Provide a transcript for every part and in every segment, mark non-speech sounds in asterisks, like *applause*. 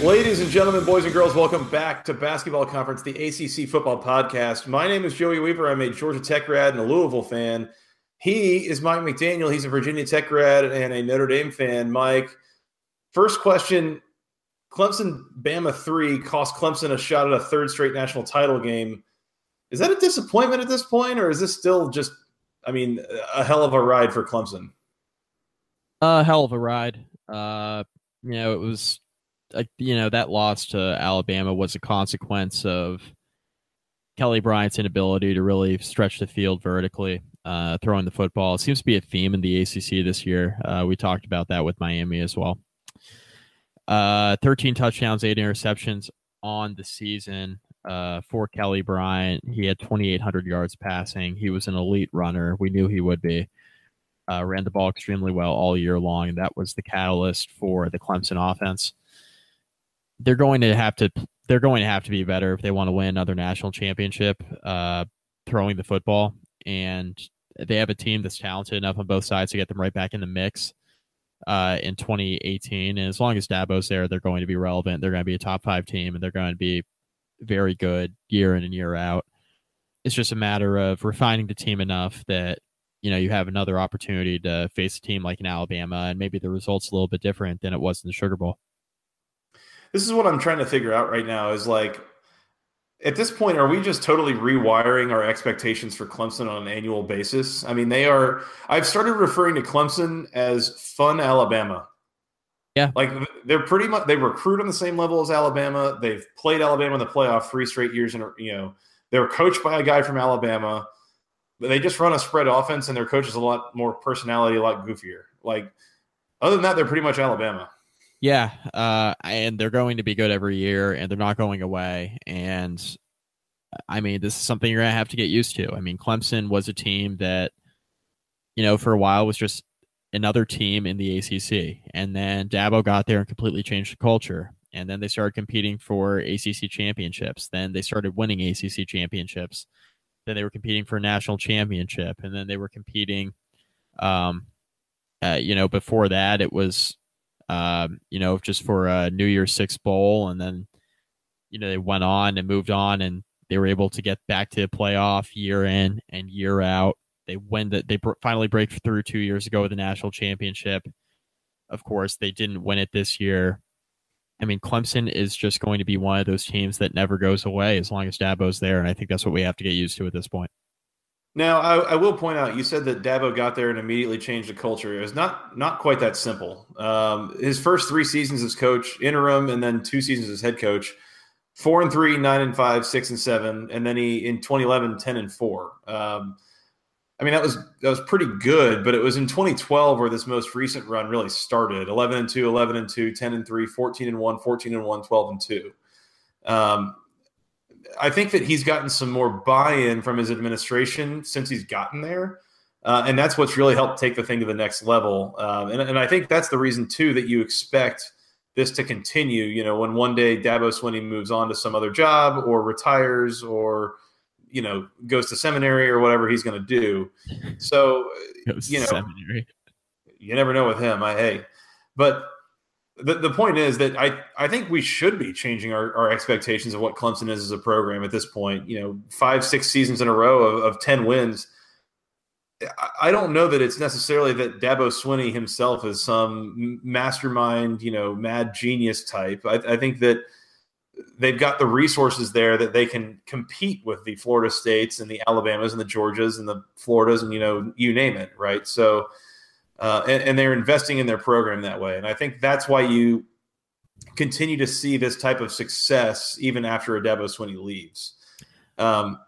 Ladies and gentlemen, boys and girls, welcome back to Basketball Conference, the ACC Football Podcast. My name is Joey Weaver. I'm a Georgia Tech grad and a Louisville fan. He is Mike McDaniel. He's a Virginia Tech grad and a Notre Dame fan. Mike, first question Clemson Bama 3 cost Clemson a shot at a third straight national title game. Is that a disappointment at this point, or is this still just, I mean, a hell of a ride for Clemson? A hell of a ride. Uh, you know, it was you know, that loss to Alabama was a consequence of Kelly Bryant's inability to really stretch the field vertically, uh, throwing the football. It seems to be a theme in the ACC this year. Uh, we talked about that with Miami as well. Uh, 13 touchdowns, eight interceptions on the season uh, for Kelly Bryant. He had 2,800 yards passing. He was an elite runner. We knew he would be. Uh, ran the ball extremely well all year long, and that was the catalyst for the Clemson offense they're going to have to they're going to have to be better if they want to win another national championship uh, throwing the football and they have a team that's talented enough on both sides to get them right back in the mix uh, in 2018 and as long as Dabo's there they're going to be relevant. They're going to be a top five team and they're going to be very good year in and year out. It's just a matter of refining the team enough that you know you have another opportunity to face a team like in Alabama and maybe the results a little bit different than it was in the Sugar Bowl. This is what I'm trying to figure out right now is like at this point, are we just totally rewiring our expectations for Clemson on an annual basis? I mean, they are. I've started referring to Clemson as fun Alabama. Yeah, like they're pretty much they recruit on the same level as Alabama. They've played Alabama in the playoff three straight years, and you know they're coached by a guy from Alabama. But they just run a spread offense, and their coach is a lot more personality, a lot goofier. Like other than that, they're pretty much Alabama. Yeah, uh, and they're going to be good every year, and they're not going away. And I mean, this is something you're gonna have to get used to. I mean, Clemson was a team that, you know, for a while was just another team in the ACC, and then Dabo got there and completely changed the culture. And then they started competing for ACC championships. Then they started winning ACC championships. Then they were competing for a national championship, and then they were competing. Um, uh, you know, before that, it was um, you know, just for a New Year's Six bowl, and then you know they went on and moved on, and they were able to get back to the playoff year in and year out. They win that they finally break through two years ago with the national championship. Of course, they didn't win it this year. I mean, Clemson is just going to be one of those teams that never goes away as long as Dabo's there, and I think that's what we have to get used to at this point. Now, I, I, will point out, you said that Dabo got there and immediately changed the culture. It was not not quite that simple. Um, his first three seasons as coach, interim, and then two seasons as head coach, four and three, nine and five, six and seven, and then he in 2011, 10 and four. Um, I mean, that was that was pretty good, but it was in 2012 where this most recent run really started 11 and 2, 11 and 2, 10 and 3, 14 and 1, 14 and 1, 12 and 2. Um, I think that he's gotten some more buy-in from his administration since he's gotten there. Uh, and that's what's really helped take the thing to the next level. Um, and, and I think that's the reason too that you expect this to continue. You know, when one day Dabo Swinney moves on to some other job or retires or you know goes to seminary or whatever he's going to do. So *laughs* you know, seminary. you never know with him. I hey, but the, the point is that I, I think we should be changing our, our expectations of what Clemson is as a program at this point. You know, five, six seasons in a row of, of 10 wins. I don't know that it's necessarily that Dabo Swinney himself is some mastermind, you know, mad genius type. I, I think that they've got the resources there that they can compete with the Florida States and the Alabamas and the Georgias and the Floridas and, you know, you name it, right? So – uh, and, and, they're investing in their program that way. And I think that's why you continue to see this type of success even after Adebos when he leaves. Um,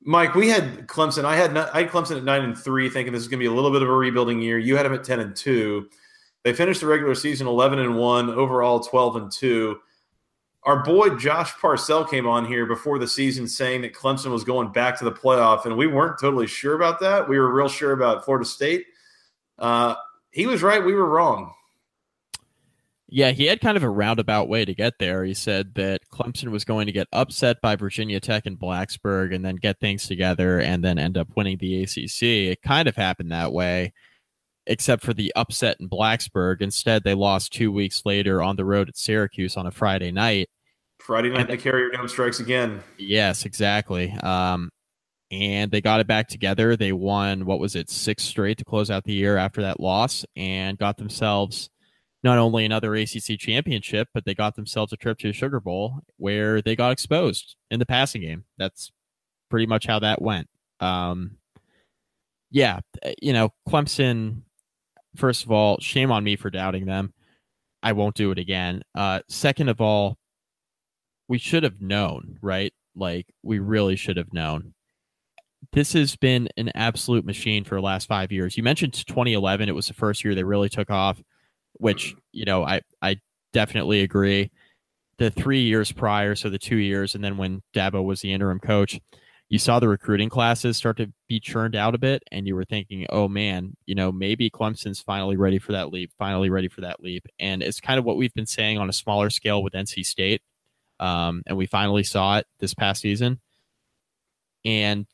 Mike, we had Clemson. I had I had Clemson at nine and three, thinking this is going to be a little bit of a rebuilding year. You had them at ten and two. They finished the regular season eleven and one, overall twelve and two. Our boy Josh Parcell came on here before the season saying that Clemson was going back to the playoff, and we weren't totally sure about that. We were real sure about Florida State. Uh, he was right. We were wrong. Yeah, he had kind of a roundabout way to get there. He said that Clemson was going to get upset by Virginia Tech and Blacksburg and then get things together and then end up winning the ACC. It kind of happened that way, except for the upset in Blacksburg. Instead, they lost two weeks later on the road at Syracuse on a Friday night. Friday night, and, the carrier dome strikes again. Yes, exactly. Um, and they got it back together. They won, what was it, six straight to close out the year after that loss and got themselves – not only another ACC championship, but they got themselves a trip to the Sugar Bowl where they got exposed in the passing game. That's pretty much how that went. Um, yeah, eh, you know, Clemson, first of all, shame on me for doubting them. I won't do it again. Uh, second of all, we should have known, right? Like, we really should have known. This has been an absolute machine for the last five years. You mentioned 2011, it was the first year they really took off which you know I I definitely agree. The three years prior, so the two years, and then when Dabo was the interim coach, you saw the recruiting classes start to be churned out a bit, and you were thinking, oh man, you know maybe Clemson's finally ready for that leap, finally ready for that leap, and it's kind of what we've been saying on a smaller scale with NC State, um, and we finally saw it this past season. And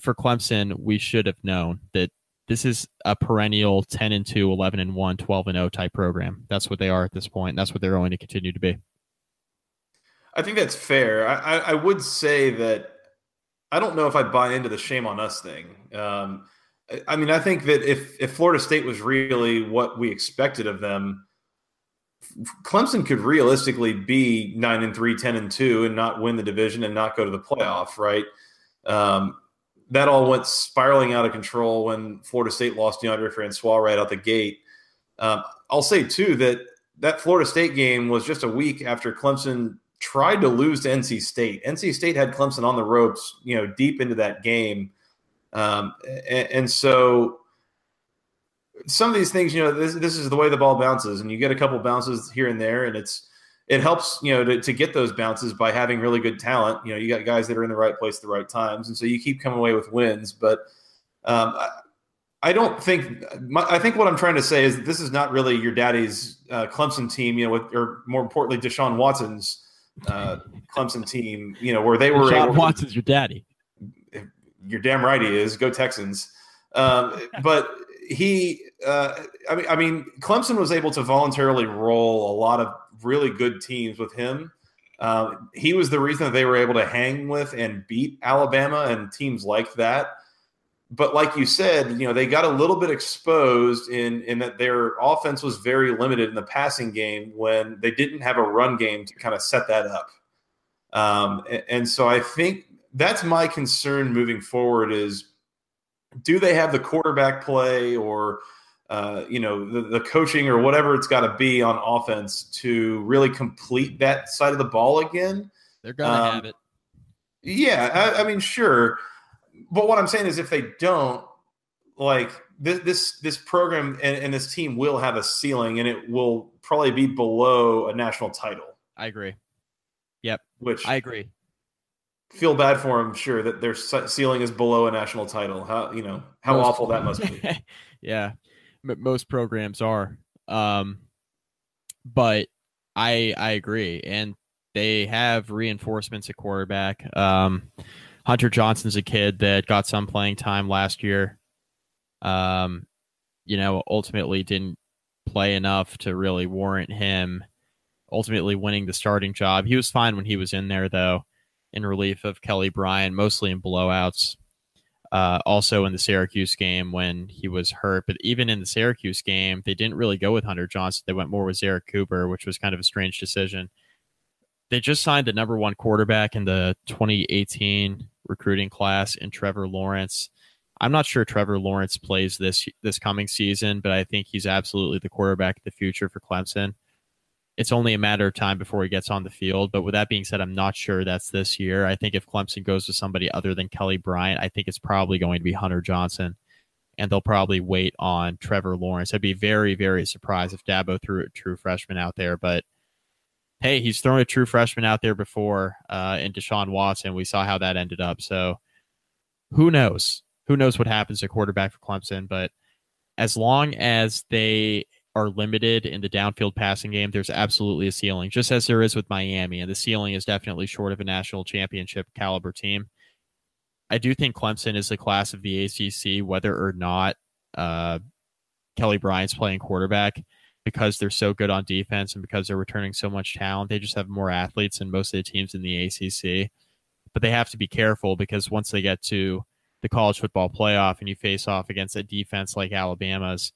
for Clemson, we should have known that this is a perennial 10 and 2 11 and 1 12 and 0 type program. That's what they are at this point. That's what they're going to continue to be. I think that's fair. I, I would say that i don't know if i buy into the shame on us thing. Um, i mean i think that if, if florida state was really what we expected of them clemson could realistically be 9 and 3 10 and 2 and not win the division and not go to the playoff right? Um, that all went spiraling out of control when Florida State lost Deondre Francois right out the gate. Um, I'll say too that that Florida State game was just a week after Clemson tried to lose to NC State. NC State had Clemson on the ropes, you know, deep into that game, um, and, and, so some of these things, you know, this this is the way the ball bounces, and you get a couple bounces here and there, and it's it helps you know to, to get those bounces by having really good talent. You know you got guys that are in the right place at the right times and so you keep coming away with wins. But um, I, don't think my, i think what i'm trying to say is that this is not really your daddy's uh, clemson team you know with or more importantly deshaun watson's uh, clemson team you know where they were deshaun watson's your daddy. You're damn right he is. Go texans. Um, but he uh, I mean I mean Clemson was able to voluntarily roll a lot of really good teams with him. Uh, he was the reason that they were able to hang with and beat Alabama and teams like that. But like you said, you know, they got a little bit exposed in in that their offense was very limited in the passing game when they didn't have a run game to kind of set that up. Um, and, and so I think that's my concern moving forward is do they have the quarterback play or uh, you know the, the coaching or whatever it's got to be on offense to really complete that side of the ball again. They're gonna um, have it. Yeah, I, I, mean, sure, but what I'm saying is, if they don't, like this this this program and, and this team will have a ceiling, and it will probably be below a national title. I agree. Yep, which I agree. Feel bad for them, sure that their ceiling is below a national title. How you know how Most awful that must be. *laughs* yeah, most programs are. Um, but I I agree, and they have reinforcements at quarterback. Um, Hunter Johnson's a kid that got some playing time last year. Um, you know, ultimately didn't play enough to really warrant him ultimately winning the starting job. He was fine when he was in there though, in relief of Kelly Bryant, mostly in blowouts uh, also in the Syracuse game when he was hurt. But even in the Syracuse game, they didn't really go with Hunter Johnson. They went more with Zerrick Cooper, which was kind of a strange decision. They just signed the number one quarterback in the 2018 recruiting class in Trevor Lawrence. I'm not sure Trevor Lawrence plays this this coming season, but I think he's absolutely the quarterback of the future for Clemson. It's only a matter of time before he gets on the field. But with that being said, I'm not sure that's this year. I think if Clemson goes to somebody other than Kelly Bryant, I think it's probably going to be Hunter Johnson. And they'll probably wait on Trevor Lawrence. I'd be very, very surprised if Dabo threw a true freshman out there. But hey, he's thrown a true freshman out there before uh, in Deshaun Watson. We saw how that ended up. So who knows? Who knows what happens at quarterback for Clemson? But as long as they are limited in the downfield passing game, there's absolutely a ceiling, just as there is with Miami. And the ceiling is definitely short of a national championship caliber team. I do think Clemson is the class of the ACC, whether or not uh, Kelly Bryant's playing quarterback, because they're so good on defense and because they're returning so much talent. They just have more athletes than most of the teams in the ACC. But they have to be careful because once they get to the college football playoff and you face off against a defense like Alabama's,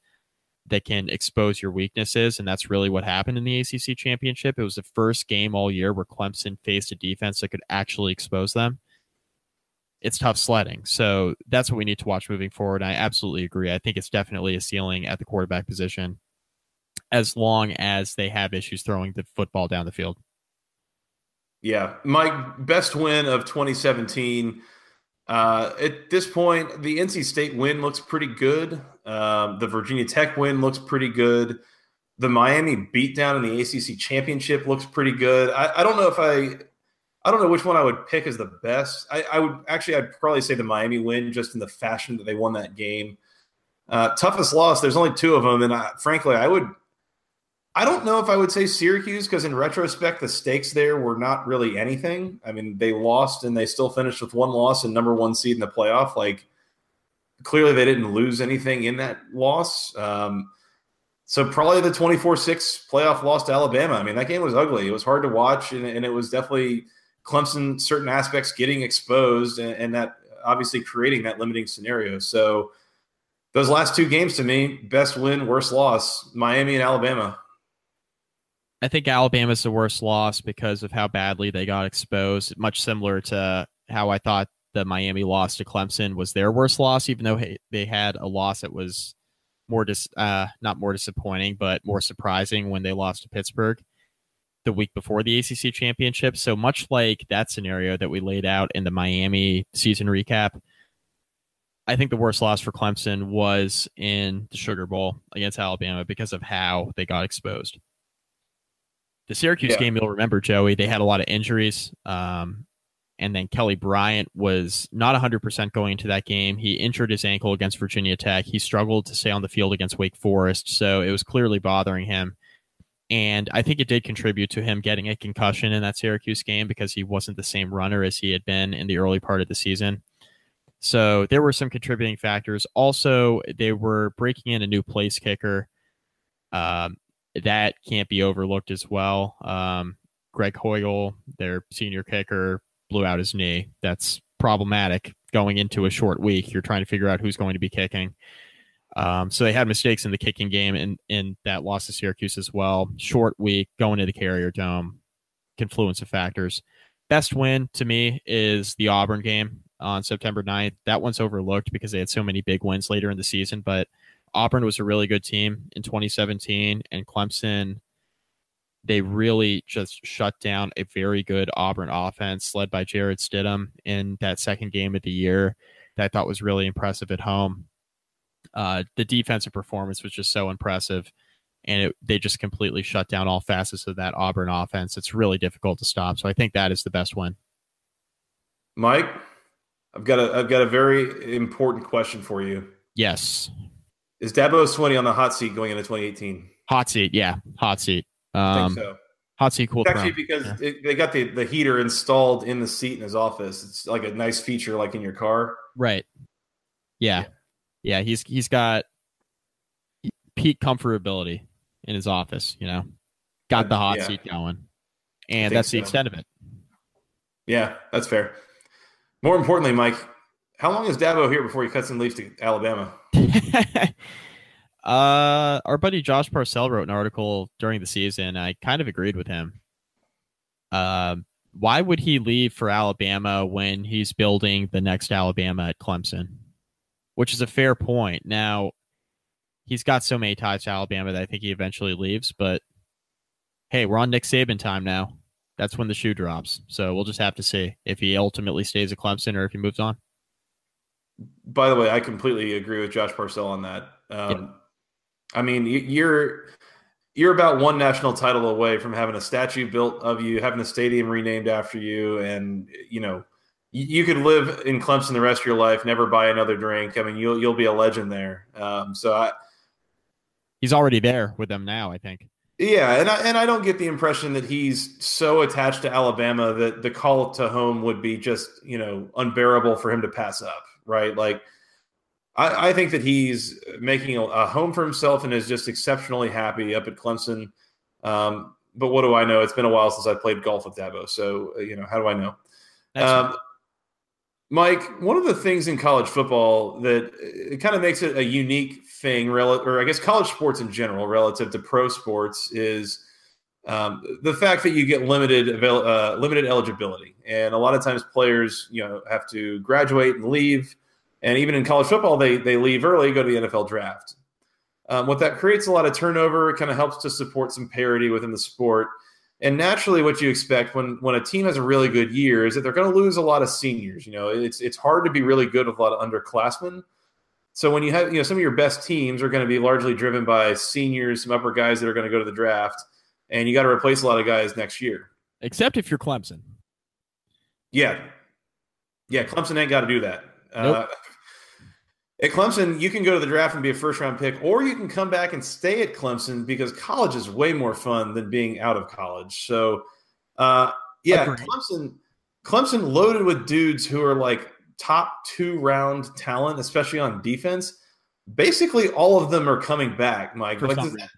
that can expose your weaknesses. And that's really what happened in the ACC championship. It was the first game all year where Clemson faced a defense that could actually expose them. It's tough sledding. So that's what we need to watch moving forward. I absolutely agree. I think it's definitely a ceiling at the quarterback position as long as they have issues throwing the football down the field. Yeah. My best win of 2017 uh, at this point, the NC State win looks pretty good. Um, the Virginia Tech win looks pretty good. The Miami beatdown in the ACC championship looks pretty good. I, I, don't know if I, I don't know which one I would pick as the best. I, I, would actually, I'd probably say the Miami win, just in the fashion that they won that game. Uh, toughest loss. There's only two of them, and I, frankly, I would I don't know if I would say Syracuse because in retrospect, the stakes there were not really anything. I mean, they lost and they still finished with one loss and number one seed in the playoff. Like, clearly they didn't lose anything in that loss. Um, so probably the 24-6 playoff loss to Alabama. I mean, that game was ugly. It was hard to watch, and, and it was definitely Clemson certain aspects getting exposed, and, and that obviously creating that limiting scenario. So those last two games to me, best win, worst loss, Miami and Alabama. I think Alabama's the worst loss because of how badly they got exposed. Much similar to how I thought the Miami loss to Clemson was their worst loss, even though they had a loss that was more dis uh, not more disappointing, but more surprising when they lost to Pittsburgh the week before the ACC championship. So much like that scenario that we laid out in the Miami season recap, I think the worst loss for Clemson was in the Sugar Bowl against Alabama because of how they got exposed. The Syracuse yeah. game, you'll remember, Joey, they had a lot of injuries. Um, and then Kelly Bryant was not 100% going into that game. He injured his ankle against Virginia Tech. He struggled to stay on the field against Wake Forest. So it was clearly bothering him. And I think it did contribute to him getting a concussion in that Syracuse game because he wasn't the same runner as he had been in the early part of the season. So there were some contributing factors. Also, they were breaking in a new place kicker. Um, that can't be overlooked as well. Um, Greg Huegel, their senior kicker, blew out his knee. That's problematic going into a short week. You're trying to figure out who's going to be kicking. Um, so they had mistakes in the kicking game and in that loss to Syracuse as well. Short week going to the Carrier Dome, confluence of factors. Best win to me is the Auburn game on September 9th. That one's overlooked because they had so many big wins later in the season, but Auburn was a really good team in 2017, and Clemson, they really just shut down a very good Auburn offense led by Jarrett Stidham in that second game of the year that I thought was really impressive at home. Uh, the defensive performance was just so impressive, and it, they just completely shut down all facets of that Auburn offense. It's really difficult to stop. So I think that is the best win. Mike, I've got a I've got a very important question for you. Yes. Is Dabo Swinney on the hot seat going into 2018? Hot seat, yeah, hot seat. Um, so. Hot seat, cool. Actually, because yeah. it, they got the, the heater installed in the seat in his office. It's like a nice feature, like in your car. Right. Yeah. Yeah. yeah he's he's got peak comfortability in his office. You know, got the hot yeah. seat going, and that's the extent of it. Yeah, that's fair. More importantly, Mike, how long is Dabo here before he cuts and leaves to Alabama? *laughs* uh, our buddy Josh Parcell wrote an article during the season. I kind of agreed with him. Uh, why would he leave for Alabama when he's building the next Alabama at Clemson? Which is a fair point. Now, he's got so many ties to Alabama that I think he eventually leaves, but hey, we're on Nick Saban time now. That's when the shoe drops. So we'll just have to see if he ultimately stays at Clemson or if he moves on. By the way, I completely agree with Josh Parcell on that. Um, I mean, you're you're about one national title away from having a statue built of you, having a stadium renamed after you, and you know you could live in Clemson the rest of your life, never buy another drink. I mean, you'll you'll be a legend there. Um, so I, he's already there with them now. I think. Yeah, and I and I don't get the impression that he's so attached to Alabama that the call to home would be just you know unbearable for him to pass up. Right, like. I, I think that he's making a, a, home for himself and is just exceptionally happy up at Clemson. Um, but what do I know? It's been a while since I played golf with Dabo, so you know how do I know? Um, Mike, one of the things in college football that it kind of makes it a unique thing, or I guess college sports in general, relative to pro sports, is um, the fact that you get limited avail- uh, limited eligibility, and a lot of times players, you know, have to graduate and leave, and even in college football, they they leave early, go to the NFL draft. Um, what that creates a lot of turnover. It kind of helps to support some parity within the sport. And naturally, what you expect when when a team has a really good year is that they're going to lose a lot of seniors. You know, it's it's hard to be really good with a lot of underclassmen. So when you have you know some of your best teams are going to be largely driven by seniors, some upper guys that are going to go to the draft, and you got to replace a lot of guys next year. Except if you're Clemson. Yeah, yeah, Clemson ain't got to do that. Nope. Uh, at Clemson, you can go to the draft and be a first round pick, or you can come back and stay at Clemson because college is way more fun than being out of college. So, uh, yeah, Agreed. Clemson, Clemson loaded with dudes who are like top two round talent, especially on defense. Basically, all of them are coming back, Mike. like, is that,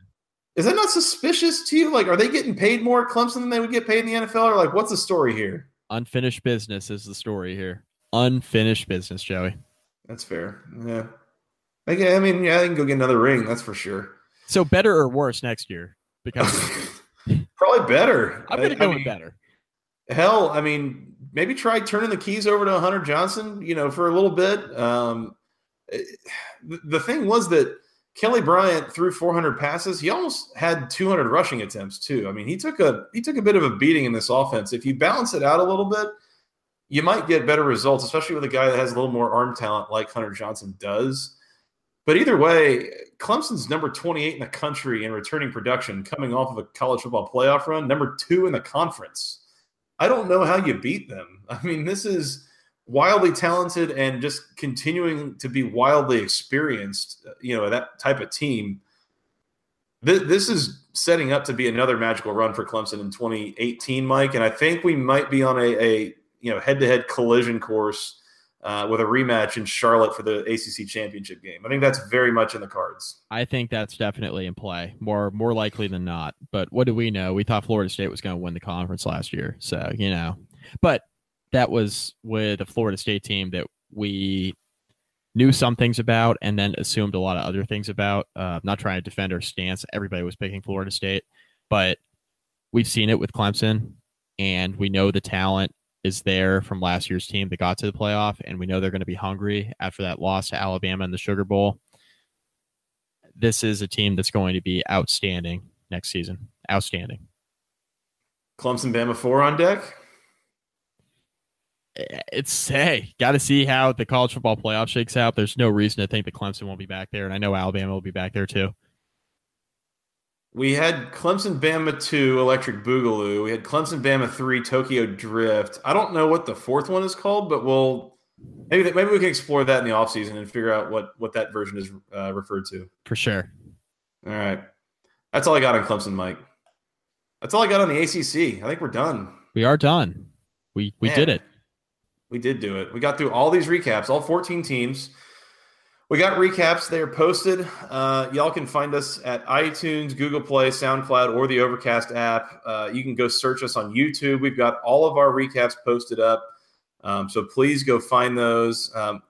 is that not suspicious to you? Like, are they getting paid more at Clemson than they would get paid in the NFL? Or like, what's the story here? Unfinished business is the story here. Unfinished business, Joey. That's fair. Yeah. I mean, yeah, I can go get another ring. That's for sure. So better or worse next year? Because *laughs* probably better. I'm gonna go I mean, better. Hell, I mean, maybe try turning the keys over to Hunter Johnson. You know, for a little bit. Um, eh, the thing was that Kelly Bryant threw 400 passes. He almost had 200 rushing attempts too. I mean, he took a he took a bit of a beating in this offense. If you balance it out a little bit, you might get better results, especially with a guy that has a little more arm talent like Hunter Johnson does. But either way, Clemson's number 28 in the country in returning production coming off of a college football playoff run, number two in the conference. I don't know how you beat them. I mean, this is wildly talented and just continuing to be wildly experienced, you know, that type of team. This is setting up to be another magical run for Clemson in 2018, Mike. And I think we might be on a, a you know head-to-head collision course uh, with a rematch in Charlotte for the ACC championship game. I think that's very much in the cards. I think that's definitely in play, more more likely than not. But what do we know? We thought Florida State was going to win the conference last year, so you know. But that was with a Florida State team that we knew some things about and then assumed a lot of other things about. Uh, not trying to defend our stance. Everybody was picking Florida State, but we've seen it with Clemson, and we know the talent is there from last year's team that got to the playoff, and we know they're going to be hungry after that loss to Alabama in the Sugar Bowl. This is a team that's going to be outstanding next season. Outstanding. Clemson Bama four on deck. Eh, it's hey, got to see how the college football playoff shakes out. There's no reason to think that Clemson won't be back there, and I know Alabama will be back there too. We had Clemson Bama 2 Electric Boogaloo. We had Clemson Bama 3 Tokyo Drift. I don't know what the fourth one is called, but we'll maybe maybe we can explore that in the offseason and figure out what what that version is uh, referred to. For sure. All right. That's all I got on Clemson, Mike. That's all I got on the ACC. I think we're done. We are done. We we Man, did it. We did do it. We got through all these recaps, all 14 teams. We got recaps. They are posted. Uh, y'all can find us at iTunes, Google Play, SoundCloud, or the Overcast app. Uh, you can go search us on YouTube. We've got all of our recaps posted up. Um, so please go find those. Um,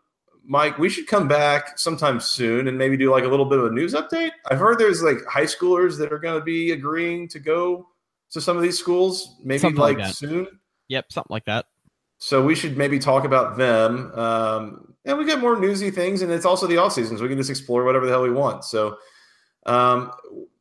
Mike, we should come back sometime soon and maybe do like a little bit of a news update. I've heard there's like high schoolers that are going to be agreeing to go to some of these schools, maybe something like, like soon. Yep, something like that. So we should maybe talk about them. Um, and we got more newsy things, and it's also the off season, so we can just explore whatever the hell we want. So um,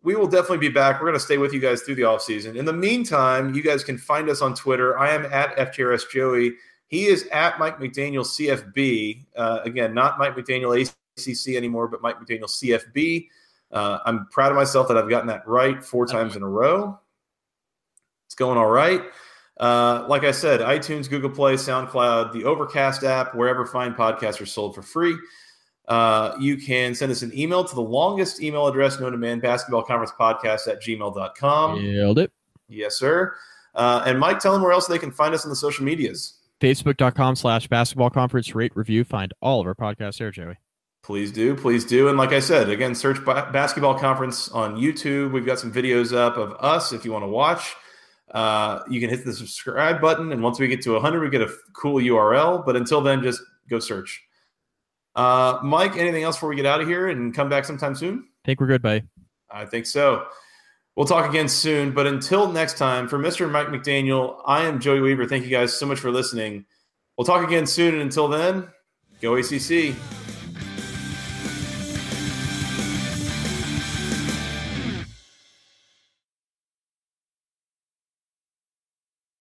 we will definitely be back. We're going to stay with you guys through the off season. In the meantime, you guys can find us on Twitter. I am at FTRS Joey. He is at Mike McDaniel CFB. Uh, again, not Mike McDaniel ACC anymore, but Mike McDaniel CFB. Uh, I'm proud of myself that I've gotten that right four times in a row. It's going all right. Uh, like I said, iTunes, Google Play, SoundCloud, the Overcast app, wherever fine podcasts are sold for free. Uh, you can send us an email to the longest email address known to man, basketball conference podcast at gmail.com. Nailed it. Yes, sir. Uh, and Mike, tell them where else they can find us on the social medias. Facebook.com slash basketball conference rate review. Find all of our podcasts there, Joey. Please do. Please do. And like I said, again, search basketball conference on YouTube. We've got some videos up of us if you want to watch. Uh, you can hit the subscribe button. And once we get to 100, we get a cool URL. But until then, just go search. Uh, Mike, anything else before we get out of here and come back sometime soon? I think we're good, buddy. I think so. We'll talk again soon. But until next time, for Mr. Mike McDaniel, I am Joey Weaver. Thank you guys so much for listening. We'll talk again soon. And until then, go ACC.